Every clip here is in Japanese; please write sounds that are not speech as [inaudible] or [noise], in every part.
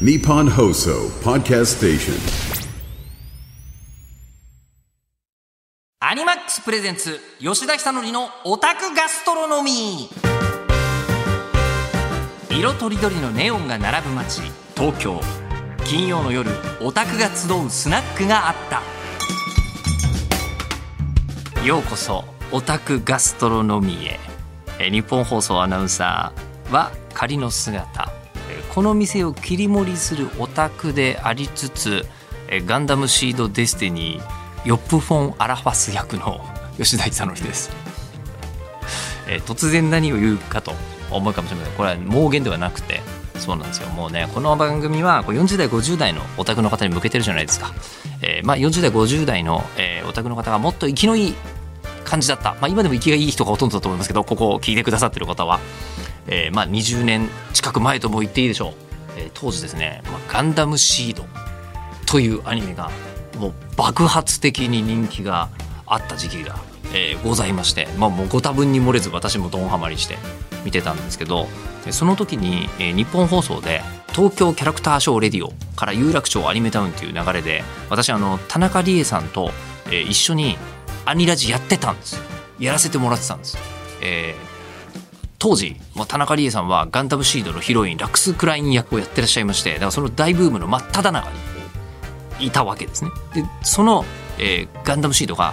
Nippon Hoso Podcast Station. アニマックスプレゼンツ吉田久典のオタクガストロノミー色とりどりのネオンが並ぶ街東京金曜の夜オタクが集うスナックがあった。ようこそオタクガストロノミーへ。日本放送アナウンサーは仮の姿。この店を切り盛りするオタクでありつつガンダムシードデスティニーヨップ・フォン・アラファス役の吉田久典です、[laughs] え突然何を言うかと思うかもしれません。これは妄言ではなくてそうなんですよ。もうねこの番組は40代50代のオタクの方に向けてるじゃないですか、えーまあ、40代50代の、えーオタクの方がもっと生きのいい感じだった、まあ、今でも生きがいい人がほとんどだと思いますけどここを聞いてくださってる方は、えーまあ、20年近く前とも言っていいでしょう、えー当時ですね「まあ、ガンダムシード」というアニメがもう爆発的に人気があった時期が、えーございまして、まあ、もうご多分に漏れず私もドンハマりして見てたんですけどその時に、えー日本放送で東京キャラクターショーレディオから有楽町アニメタウンという流れで私あの田中理恵さんと、えー一緒にアニラジやってたんです。やらせてもらってたんです、えー当時もう田中理恵さんはガンダムシードのヒロインラクス・クライン役をやってらっしゃいましてだからその大ブームの真っ只中にいたわけですね。でその、えーガンダムシードが、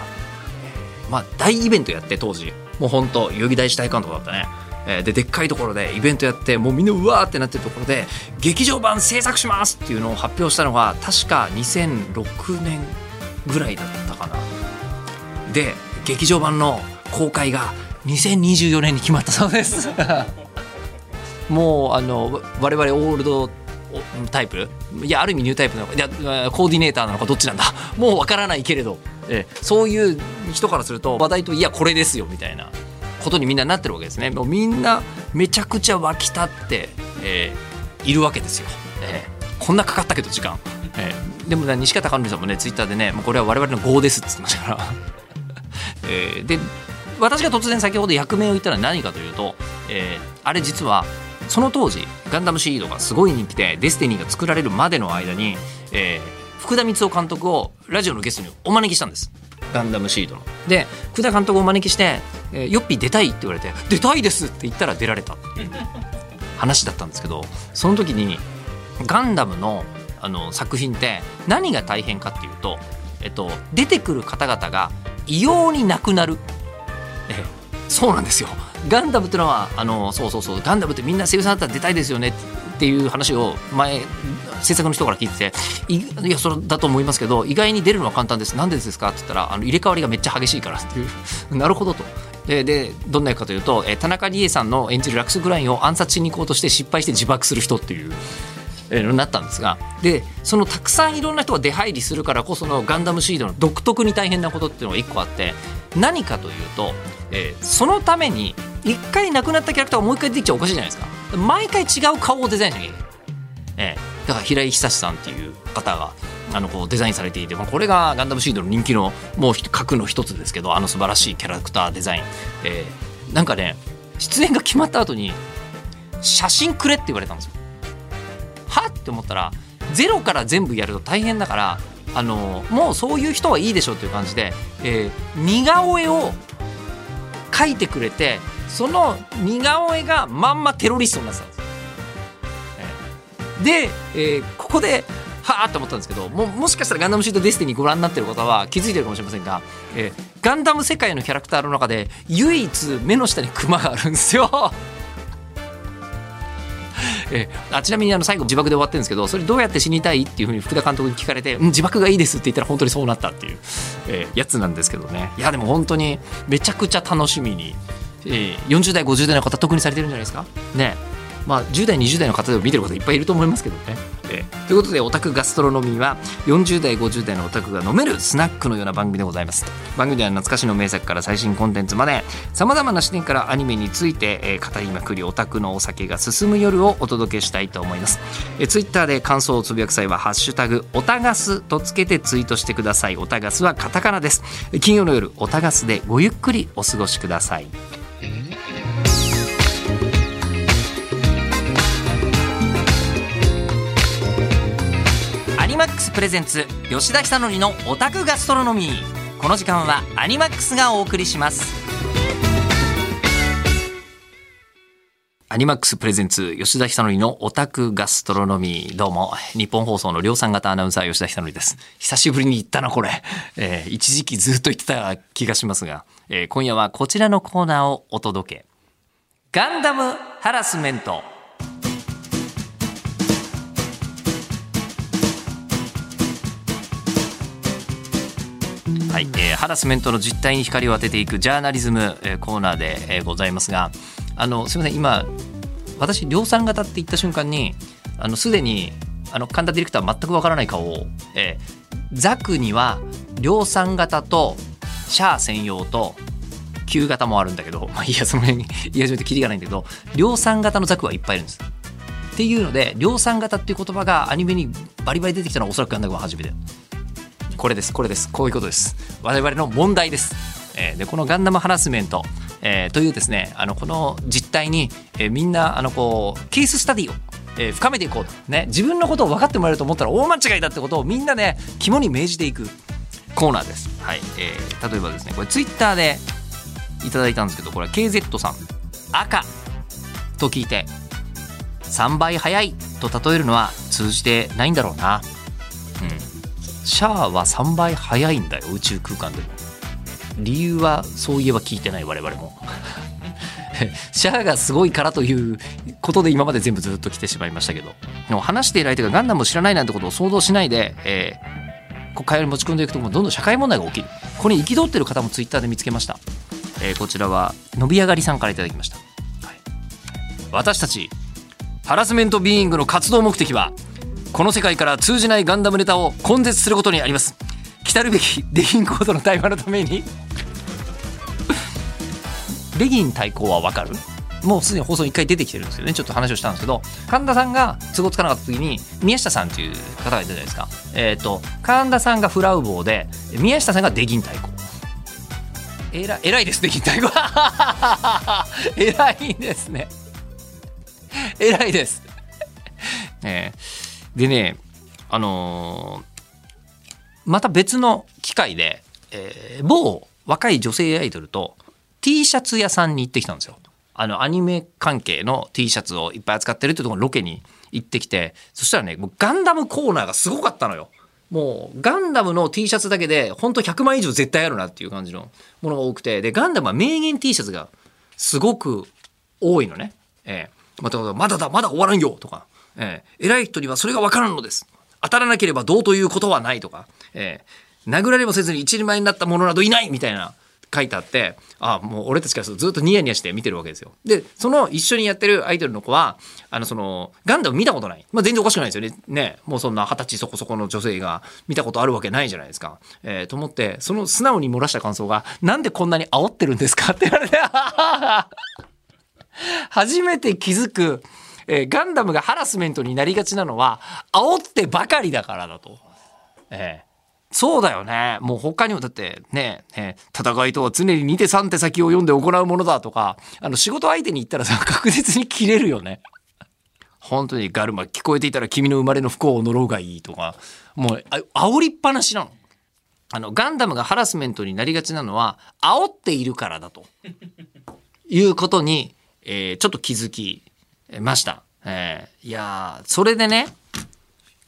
まあ、大イベントやって当時もう本当代々木第一体育館とかだったね。えーででっかいところでイベントやってもうみんなうわーってなってるところで劇場版制作しますっていうのを発表したのが確か2006年ぐらいだったかな。で劇場版の公開が2024年に決まったそうです。[laughs] もうあの我々オールドタイプ？いやある意味ニュータイプなのか。いやコーディネーターなのかどっちなんだ？[laughs] もうわからないけれど、えそういう人からすると話題といやこれですよみたいなことにみんななってるわけですね。もうみんなめちゃくちゃ沸き立って、えーいるわけですよ、えーこんなかかったけど時間、えーでもね西方かのりさんもねツイッターでねもうこれは我々の業ですって言ってましたから。[laughs] えーで私が突然先ほど役名を言ったのは何かというと、えーあれ実はその当時ガンダムシードがすごい人気でデスティニーが作られるまでの間に、えー福田光雄監督をラジオのゲストにお招きしたんですガンダムシードの。で福田監督をお招きして「えーヨッピー出たい?」って言われて「出たいです!」って言ったら出られたっていう話だったんですけどその時にガンダムのあの作品って何が大変かっていうと、えっと、出てくる方々が異様になくなる。そうなんですよ。ガンダムってのはあのそうそうそう。ガンダムってみんな声優さんだったら出たいですよねっていう話を前制作の人から聞いてていやそれだと思いますけど意外に出るのは簡単です。なんでですか？って言ったらあの入れ替わりがめっちゃ激しいからっていう。[laughs] なるほどと。ででどんな役かというと、え田中理恵さんの演じるラクス・グラインを暗殺しに行こうとして失敗して自爆する人っていうえーなったんですがでそのたくさんいろんな人が出入りするからこそのガンダムシードの独特に大変なことっていうのが一個あって何かというと、えーそのために一回亡くなったキャラクターがもう一回出てきちゃおかしいじゃないですか。毎回違う顔をデザインしなきゃいけない、えーだから平井久志さんっていう方があのこうデザインされていて、まあ、これがガンダムシードの人気のもう核の一つですけどあの素晴らしいキャラクターデザイン、えーなんかね出演が決まった後に写真くれって言われたんですよ。はって思ったらゼロから全部やると大変だからあのもうそういう人はいいでしょうっていう感じで、えー似顔絵を描いてくれてその似顔絵がまんまテロリストになってたんですよ。で、えーここではあって思ったんですけどももしかしたらガンダムシートデスティニーご覧になってる方は気づいてるかもしれませんが、えーガンダム世界のキャラクターの中で唯一目の下にクマがあるんですよ。えーあちなみにあの最後自爆で終わってるんですけどそれどうやって死にたいっていうふうに福田監督に聞かれて、うん、自爆がいいですって言ったら本当にそうなったっていう、えーやつなんですけどね。いやでも本当にめちゃくちゃ楽しみに、えー40代50代の方特にされてるんじゃないですか？ね。まあ10代20代の方でも見てる方いっぱいいると思いますけどね、えーということでオタクガストロノミーは40代50代のオタクが飲めるスナックのような番組でございます。番組では懐かしの名作から最新コンテンツまでさまざまな視点からアニメについて、えー語りまくりオタクのお酒が進む夜をお届けしたいと思います、えー、ツイッターで感想をつぶやく際は「ハッシュタグオタガス」とつけてツイートしてください。オタガスはカタカナです。金曜の夜オタガスでごゆっくりお過ごしください。マックスプレゼンツ吉田久典のオタクガストロノミー。この時間はアニマックスがお送りします。アニマックスプレゼンツ吉田久典のオタクガストロノミー。どうも日本放送の量産型アナウンサー吉田久典です。久しぶりに言ったなこれ、えー、一時期ずっと言ってた気がしますが、えー、今夜はこちらのコーナーをお届け。ガンダムハラスメント。えー、ハラスメントの実態に光を当てていくジャーナリズム、えー、コーナーで、えー、ございますがあのすみません今私量産型って言った瞬間にあのすでにあの神田ディレクター全くわからない顔を、えー、ザクには量産型とシャア専用と旧型もあるんだけど、[laughs] まあ、いやその辺に言い始めてキリがないんだけど量産型のザクはいっぱいいるんです。っていうので量産型っていう言葉がアニメにバリバリ出てきたのはおそらくガンダムが初めてこれですこれですこういうことです我々の問題です、えー、でこのガンダムハラスメント、えー、というですねあのこの実態に、えー、みんなあのこうケーススタディをえー、深めていこうと、ね、自分のことを分かってもらえると思ったら大間違いだってことをみんなね肝に銘じていくコーナーです。はいえー、例えばですねこれツイッターでいただいたんですけどこれ KZ さん赤と聞いて3倍速いと例えるのは通じてないんだろうな。シャアは3倍速いんだよ宇宙空間でも。理由はそういえば聞いてない我々も。[laughs] シャアがすごいからということで今まで全部ずっと来てしまいましたけど。でも話している相手がガンダムを知らないなんてことを想像しないで、えー、国会に持ち込んでいくとどんどん社会問題が起きる。ここに憤ってる方もツイッターで見つけました、えー、こちらは伸び上がりさんから頂きました、はい、私たちハラスメントビーイングの活動目的はこの世界から通じないガンダムネタを根絶することにあります。来るべき [laughs] レギンコードの対話のために。[laughs] レギン対抗はわかる？もうすでに放送1回出てきてるんですよね。ちょっと話をしたんですけど。神田さんが都合つかなかった時に宮下さんっていう方がいたじゃないですか。えっ、ー、と神田さんがフラウボーで宮下さんがデギン対抗。えら偉いですデギン対抗。[laughs] 偉いですね。偉いです。えー。でねあのー、また別の機会で、えー、某若い女性アイドルと T シャツ屋さんに行ってきたんですよ。あのアニメ関係の T シャツをいっぱい扱ってるってところロケに行ってきてそしたらねもうガンダムコーナーがすごかったのよ。もうガンダムの T シャツだけで本当100万以上絶対あるなっていう感じのものが多くてでガンダムは名言 T シャツがすごく多いのね。えー、またまだだまだ終わらんよとかえー、偉い人にはそれが分からんのです。当たらなければどうということはないとか、えー、殴られもせずに一人前になった者などいないみたいな書いてあってあもう俺たちからするとずっとニヤニヤして見てるわけですよ。でその一緒にやってるアイドルの子はあのそのガンダム見たことない、まあ、全然おかしくないですよねねもうそんな二十歳そこそこの女性が見たことあるわけないじゃないですか。えー、と思ってその素直に漏らした感想が「なんでこんなに煽ってるんですか?」って言われて [laughs] 初めて気づくえー、ガンダムがハラスメントになりがちなのは煽ってばかりだからだと。えーそうだよね。もう他にもだってね、ね戦いとは常に2手3手先を読んで行うものだとか、あの仕事相手に言ったらさ、[laughs] 確実に切れるよね。本当にガルマ聞こえていたら君の生まれの不幸を呪うがいいとか、もうあ煽りっぱなしなの。あの、ガンダムがハラスメントになりがちなのは、煽っているからだと。いうことに、えー、ちょっと気づきました。えー、いやそれでね、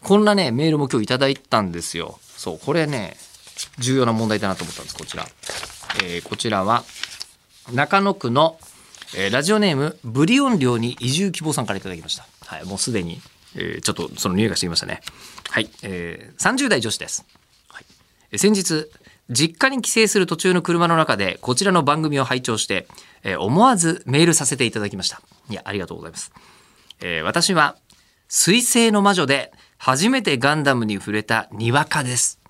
こんなね、メールも今日いただいたんですよ。そう、これね、重要な問題だなと思ったんです、こちら。えー、こちらは、中野区の、えー、ラジオネーム、ブリオン寮に移住希望さんからいただきました。はい、もうすでに、えー、ちょっとその匂いがしてきましたね。はい、えー、30代女子です。はい、先日、実家に帰省する途中の車の中でこちらの番組を拝聴して、えー、思わずメールさせていただきました。いや、ありがとうございます。えー、私は、水星の魔女で初めてガンダムに触れたにわかです。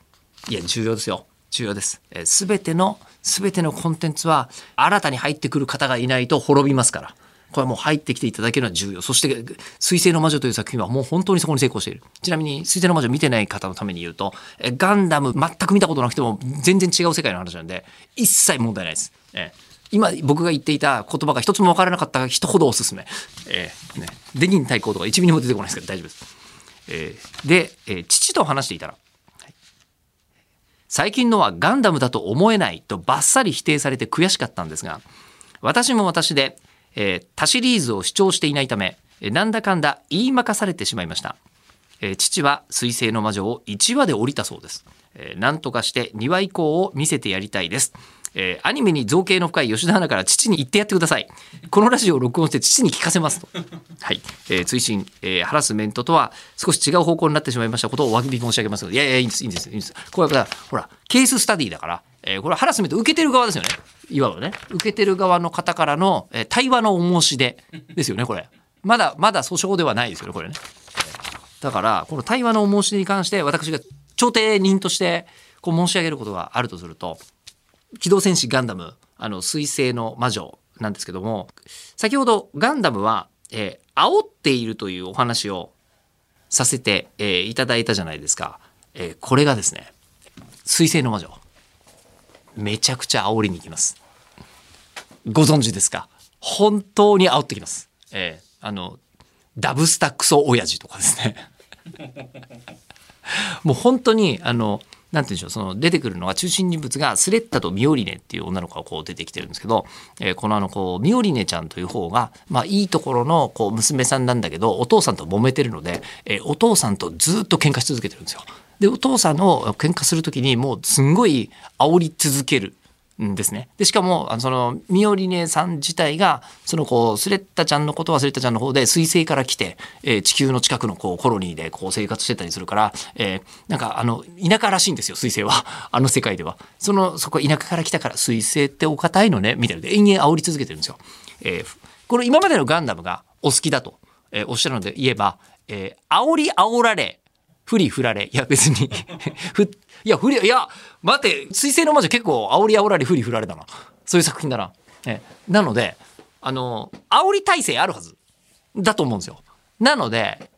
いや、重要ですよ。重要です。す、え、べ、ての、すべてのコンテンツは新たに入ってくる方がいないと滅びますから。これはもう入ってきていただけるのは重要。そして、水星の魔女という作品はもう本当にそこに成功している。ちなみに、水星の魔女見てない方のために言うと、ガンダム全く見たことなくても全然違う世界の話なんで、一切問題ないです。え今僕が言っていた言葉が一つも分からなかった人ほどおすすめ。えーね、デギン対抗とか1ミリも出てこないですけど大丈夫です。えーで、えー父と話していたら、はい最近のはガンダムだと思えないとバッサリ否定されて悔しかったんですが、私も私で、えー他シリーズを主張していないため、えーなんだかんだ言いまかされてしまいました。えー父は水星の魔女を1話で降りたそうです。えーなんとかして2話以降を見せてやりたいです。えーアニメに造形の深い吉田アナから父に言ってやってください。このラジオを録音して父に聞かせますと。[laughs] はい。えー追伸、えーハラスメントとは少し違う方向になってしまいましたことをお詫び申し上げますいやいや、いいんです、いいんです、いいんです。これは、ほら、ケーススタディだから、えーこれはハラスメント受けてる側ですよね。いわばね。受けてる側の方からの、えー対話のお申し出ですよね、これ。まだ、まだ訴訟ではないですよね、これね。だから、この対話のお申し出に関して、私が調停人として、こう申し上げることがあるとすると、機動戦士ガンダム、あの、水星の魔女なんですけども、先ほどガンダムは、えー煽っているというお話をさせて、えーいただいたじゃないですか。えーこれがですね、水星の魔女。めちゃくちゃ煽りに行きます。ご存知ですか？本当に煽ってきます。えーあの、ダブスタクソ親父とかですね。[laughs] もう本当に、あの、なんて言うんでしょう、その出てくるのが中心人物がスレッタとミオリネっていう女の子がこう出てきてるんですけど、えーこのあの、こう、ミオリネちゃんという方が、まあいいところのこう娘さんなんだけど、お父さんと揉めてるので、えーお父さんとずっと喧嘩し続けてるんですよ。で、お父さんの喧嘩する時にもうすんごい煽り続ける。んですね。でしかもあのそのミオリネさん自体がそのこうスレッタちゃんのことはスレッタちゃんの方で水星から来て、えー地球の近くのこうコロニーでこう生活してたりするから、えーなんかあの田舎らしいんですよ水星は [laughs] あの世界ではそのそこ田舎から来たから水星ってお堅いのねみたいなで延々煽り続けてるんですよ。えーこの今までのガンダムがお好きだと、えおっしゃるので言えば、え煽り煽られ振り振られ。いや、別に。[laughs] ふ、いや、振り、いや、待って、水星の魔女結構煽り煽られ振り振られだな。そういう作品だな。えなので、あの、煽り体制あるはず。だと思うんですよ。なので、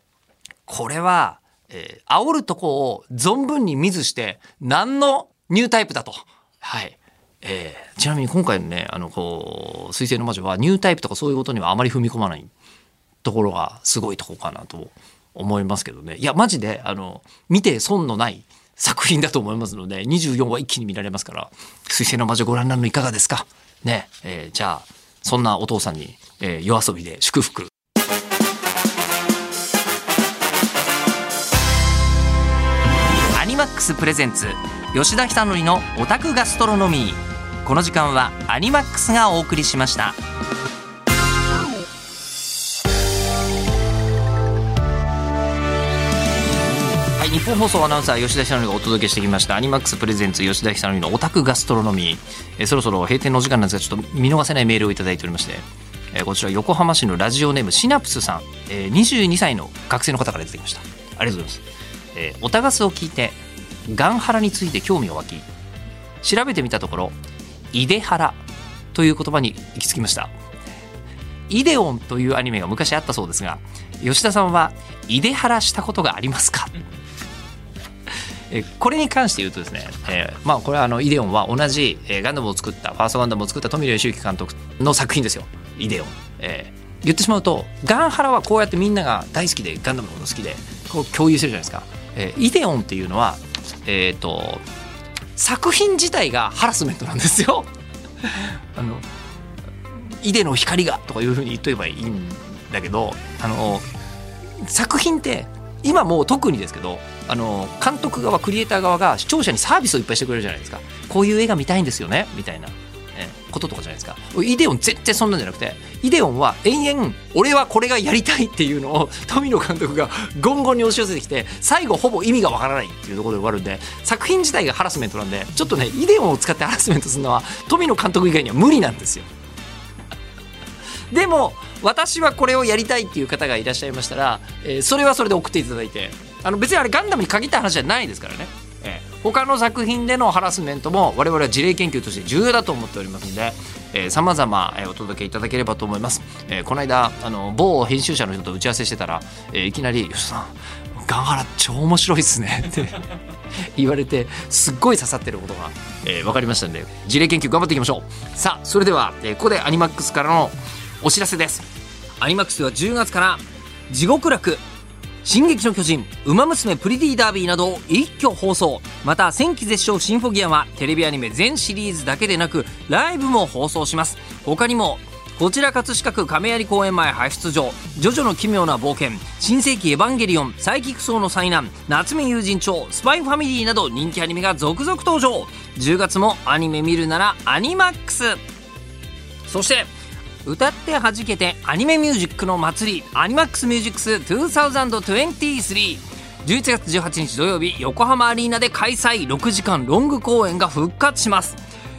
これは、えー煽るとこを存分に見ずして、何のニュータイプだと。はい。えーちなみに今回のね、あの、こう、水星の魔女はニュータイプとかそういうことにはあまり踏み込まないところがすごいとこかなと思いますけどね。いや、マジで、あの、見て損のない作品だと思いますので、24話一気に見られますから、水星の魔女ご覧になるのいかがですか？ね。えーじゃあ、そんなお父さんに、えー夜遊びで祝福。アニマックスプレゼンツ吉田久典のオタクガストロノミーこの時間はアニマックスがお送りしました日本放送アナウンサー吉田久典がお届けしてきました。アニマックスプレゼンツ吉田久典のオタクガストロノミ。ーえーそろそろ閉店のお時間なんですがちょっと見逃せないメールをいただいておりまして。えーこちら横浜市のラジオネームシナプスさん、えー22歳の学生の方からいただきました。ありがとうございます。えーオタガスを聞いてガンハラについて興味を湧き調べてみたところイデハラという言葉に行き着きました。イデオンというアニメが昔あったそうですが吉田さんはイデハラしたことがありますか？えこれに関して言うとですね、えーまあこれはあのイデオンは同じ、えーガンダムを作ったファーストガンダムを作った富野義行監督の作品ですよ。イデオン、えー言ってしまうとガンハラはこうやってみんなが大好きでガンダムのこと好きでこう共有してるじゃないですか、えーイデオンっていうのはえっ、と作品自体がハラスメントなんですよ。[laughs] あのイデの光がとかいうふうに言っとけばいいんだけどあの作品って今もう特にですけどあの監督側クリエイター側が視聴者にサービスをいっぱいしてくれるじゃないですか。こういう映画見たいんですよね。みたいな、えこととかじゃないですか。イデオン絶対そんなんじゃなくて。イデオンは延々俺はこれがやりたいっていうのを富野監督がゴンゴンに押し寄せてきて最後ほぼ意味がわからないっていうところで終わるんで作品自体がハラスメントなんでちょっとねイデオンを使ってハラスメントするのは富野監督以外には無理なんですよ。でも私はこれをやりたいっていう方がいらっしゃいましたら、えーそれはそれで送っていただいて。あの別にあれガンダムに限った話じゃないですからね、えー他の作品でのハラスメントも我々は事例研究として重要だと思っておりますのでさまざまお届けいただければと思います、えーこの間あの某編集者の人と打ち合わせしてたら、えーいきなり「吉田さんガンハラ超面白いっすね」って [laughs] 言われてすっごい刺さってることが、えー分かりましたんで事例研究頑張っていきましょう。さあそれでは、えーここでアニマックスからのお知らせです。アニマックスでは10月から地獄楽。進撃の巨人、ウマ娘プリティダービーなどを一挙放送。また、戦記絶唱シンフォギアはテレビアニメ全シリーズだけでなく、ライブも放送します。他にも、こちら葛飾区亀有公園前派出所ジョジョの奇妙な冒険新世紀エヴァンゲリオンサイキクソーの災難夏目友人帳スパイファミリーなど人気アニメが続々登場10月もアニメ見るならアニマックスそして歌って弾けてアニメミュージックの祭りアニマックスミュージックス2023 11月18日土曜日横浜アリーナで開催。6時間ロング公演が復活します。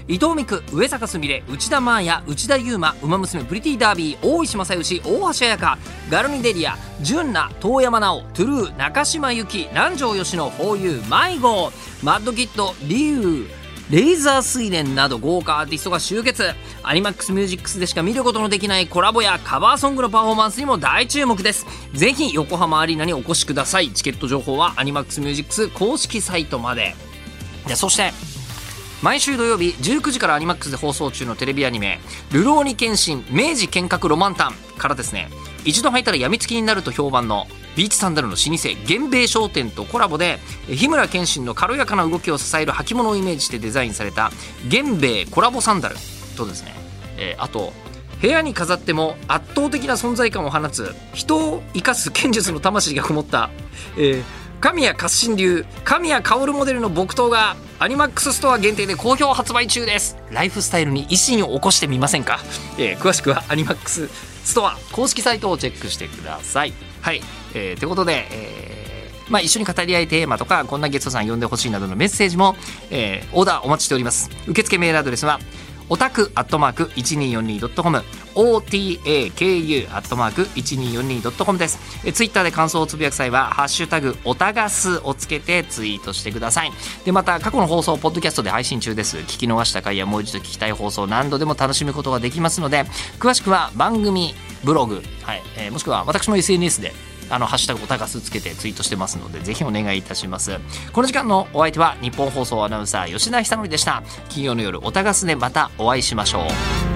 伊藤美来上坂すみれ内田真礼内田雄馬ウマ娘プリティダービー大石正義大橋彩香ガルニデリア純奈遠山奈緒トゥルー中島由紀南條吉野フォーユー迷子マッドキッドリュウレイザー睡蓮など豪華アーティストが集結。アニマックスミュージックスでしか見ることのできないコラボやカバーソングのパフォーマンスにも大注目です。ぜひ横浜アリーナにお越しください。チケット情報はアニマックスミュージックス公式サイトまで。でそして毎週土曜日19時からアニマックスで放送中のテレビアニメ「流浪に剣心明治剣閣ロマンタン」からですね。一度履いたら病みつきになると評判のビーチサンダルの老舗源兵衛商店とコラボで日村謙信の軽やかな動きを支える履物をイメージしてデザインされた源兵衛コラボサンダルとですね、えー、あと部屋に飾っても圧倒的な存在感を放つ人を生かす剣術の魂がこもった、えー、神谷活心流神谷薫モデルの木刀がアニマックスストア限定で好評発売中です。ライフスタイルに維新を起こしてみませんか、えー、詳しくはアニマックスストア。公式サイトをチェックしてください。はい、えー、ということで、えーまあ、一緒に語り合いテーマとかこんなゲストさん呼んでほしいなどのメッセージも、えー、オーダーお待ちしております。受付メールアドレスはオタクアットマーク 1242.com otaku アットマーク 1242.com です。えツイッターで感想をつぶやく際はハッシュタグオタガスをつけてツイートしてください。でまた過去の放送ポッドキャストで配信中です。聞き逃した回やもう一度聞きたい放送何度でも楽しむことができますので詳しくは番組ブログ、はいえー、もしくは私の SNS であのハッシュタグおたかすつけてツイートしてますのでぜひお願いいたします。この時間のお相手は日本放送アナウンサー吉田久典でした。金曜の夜おたかすでまたお会いしましょう。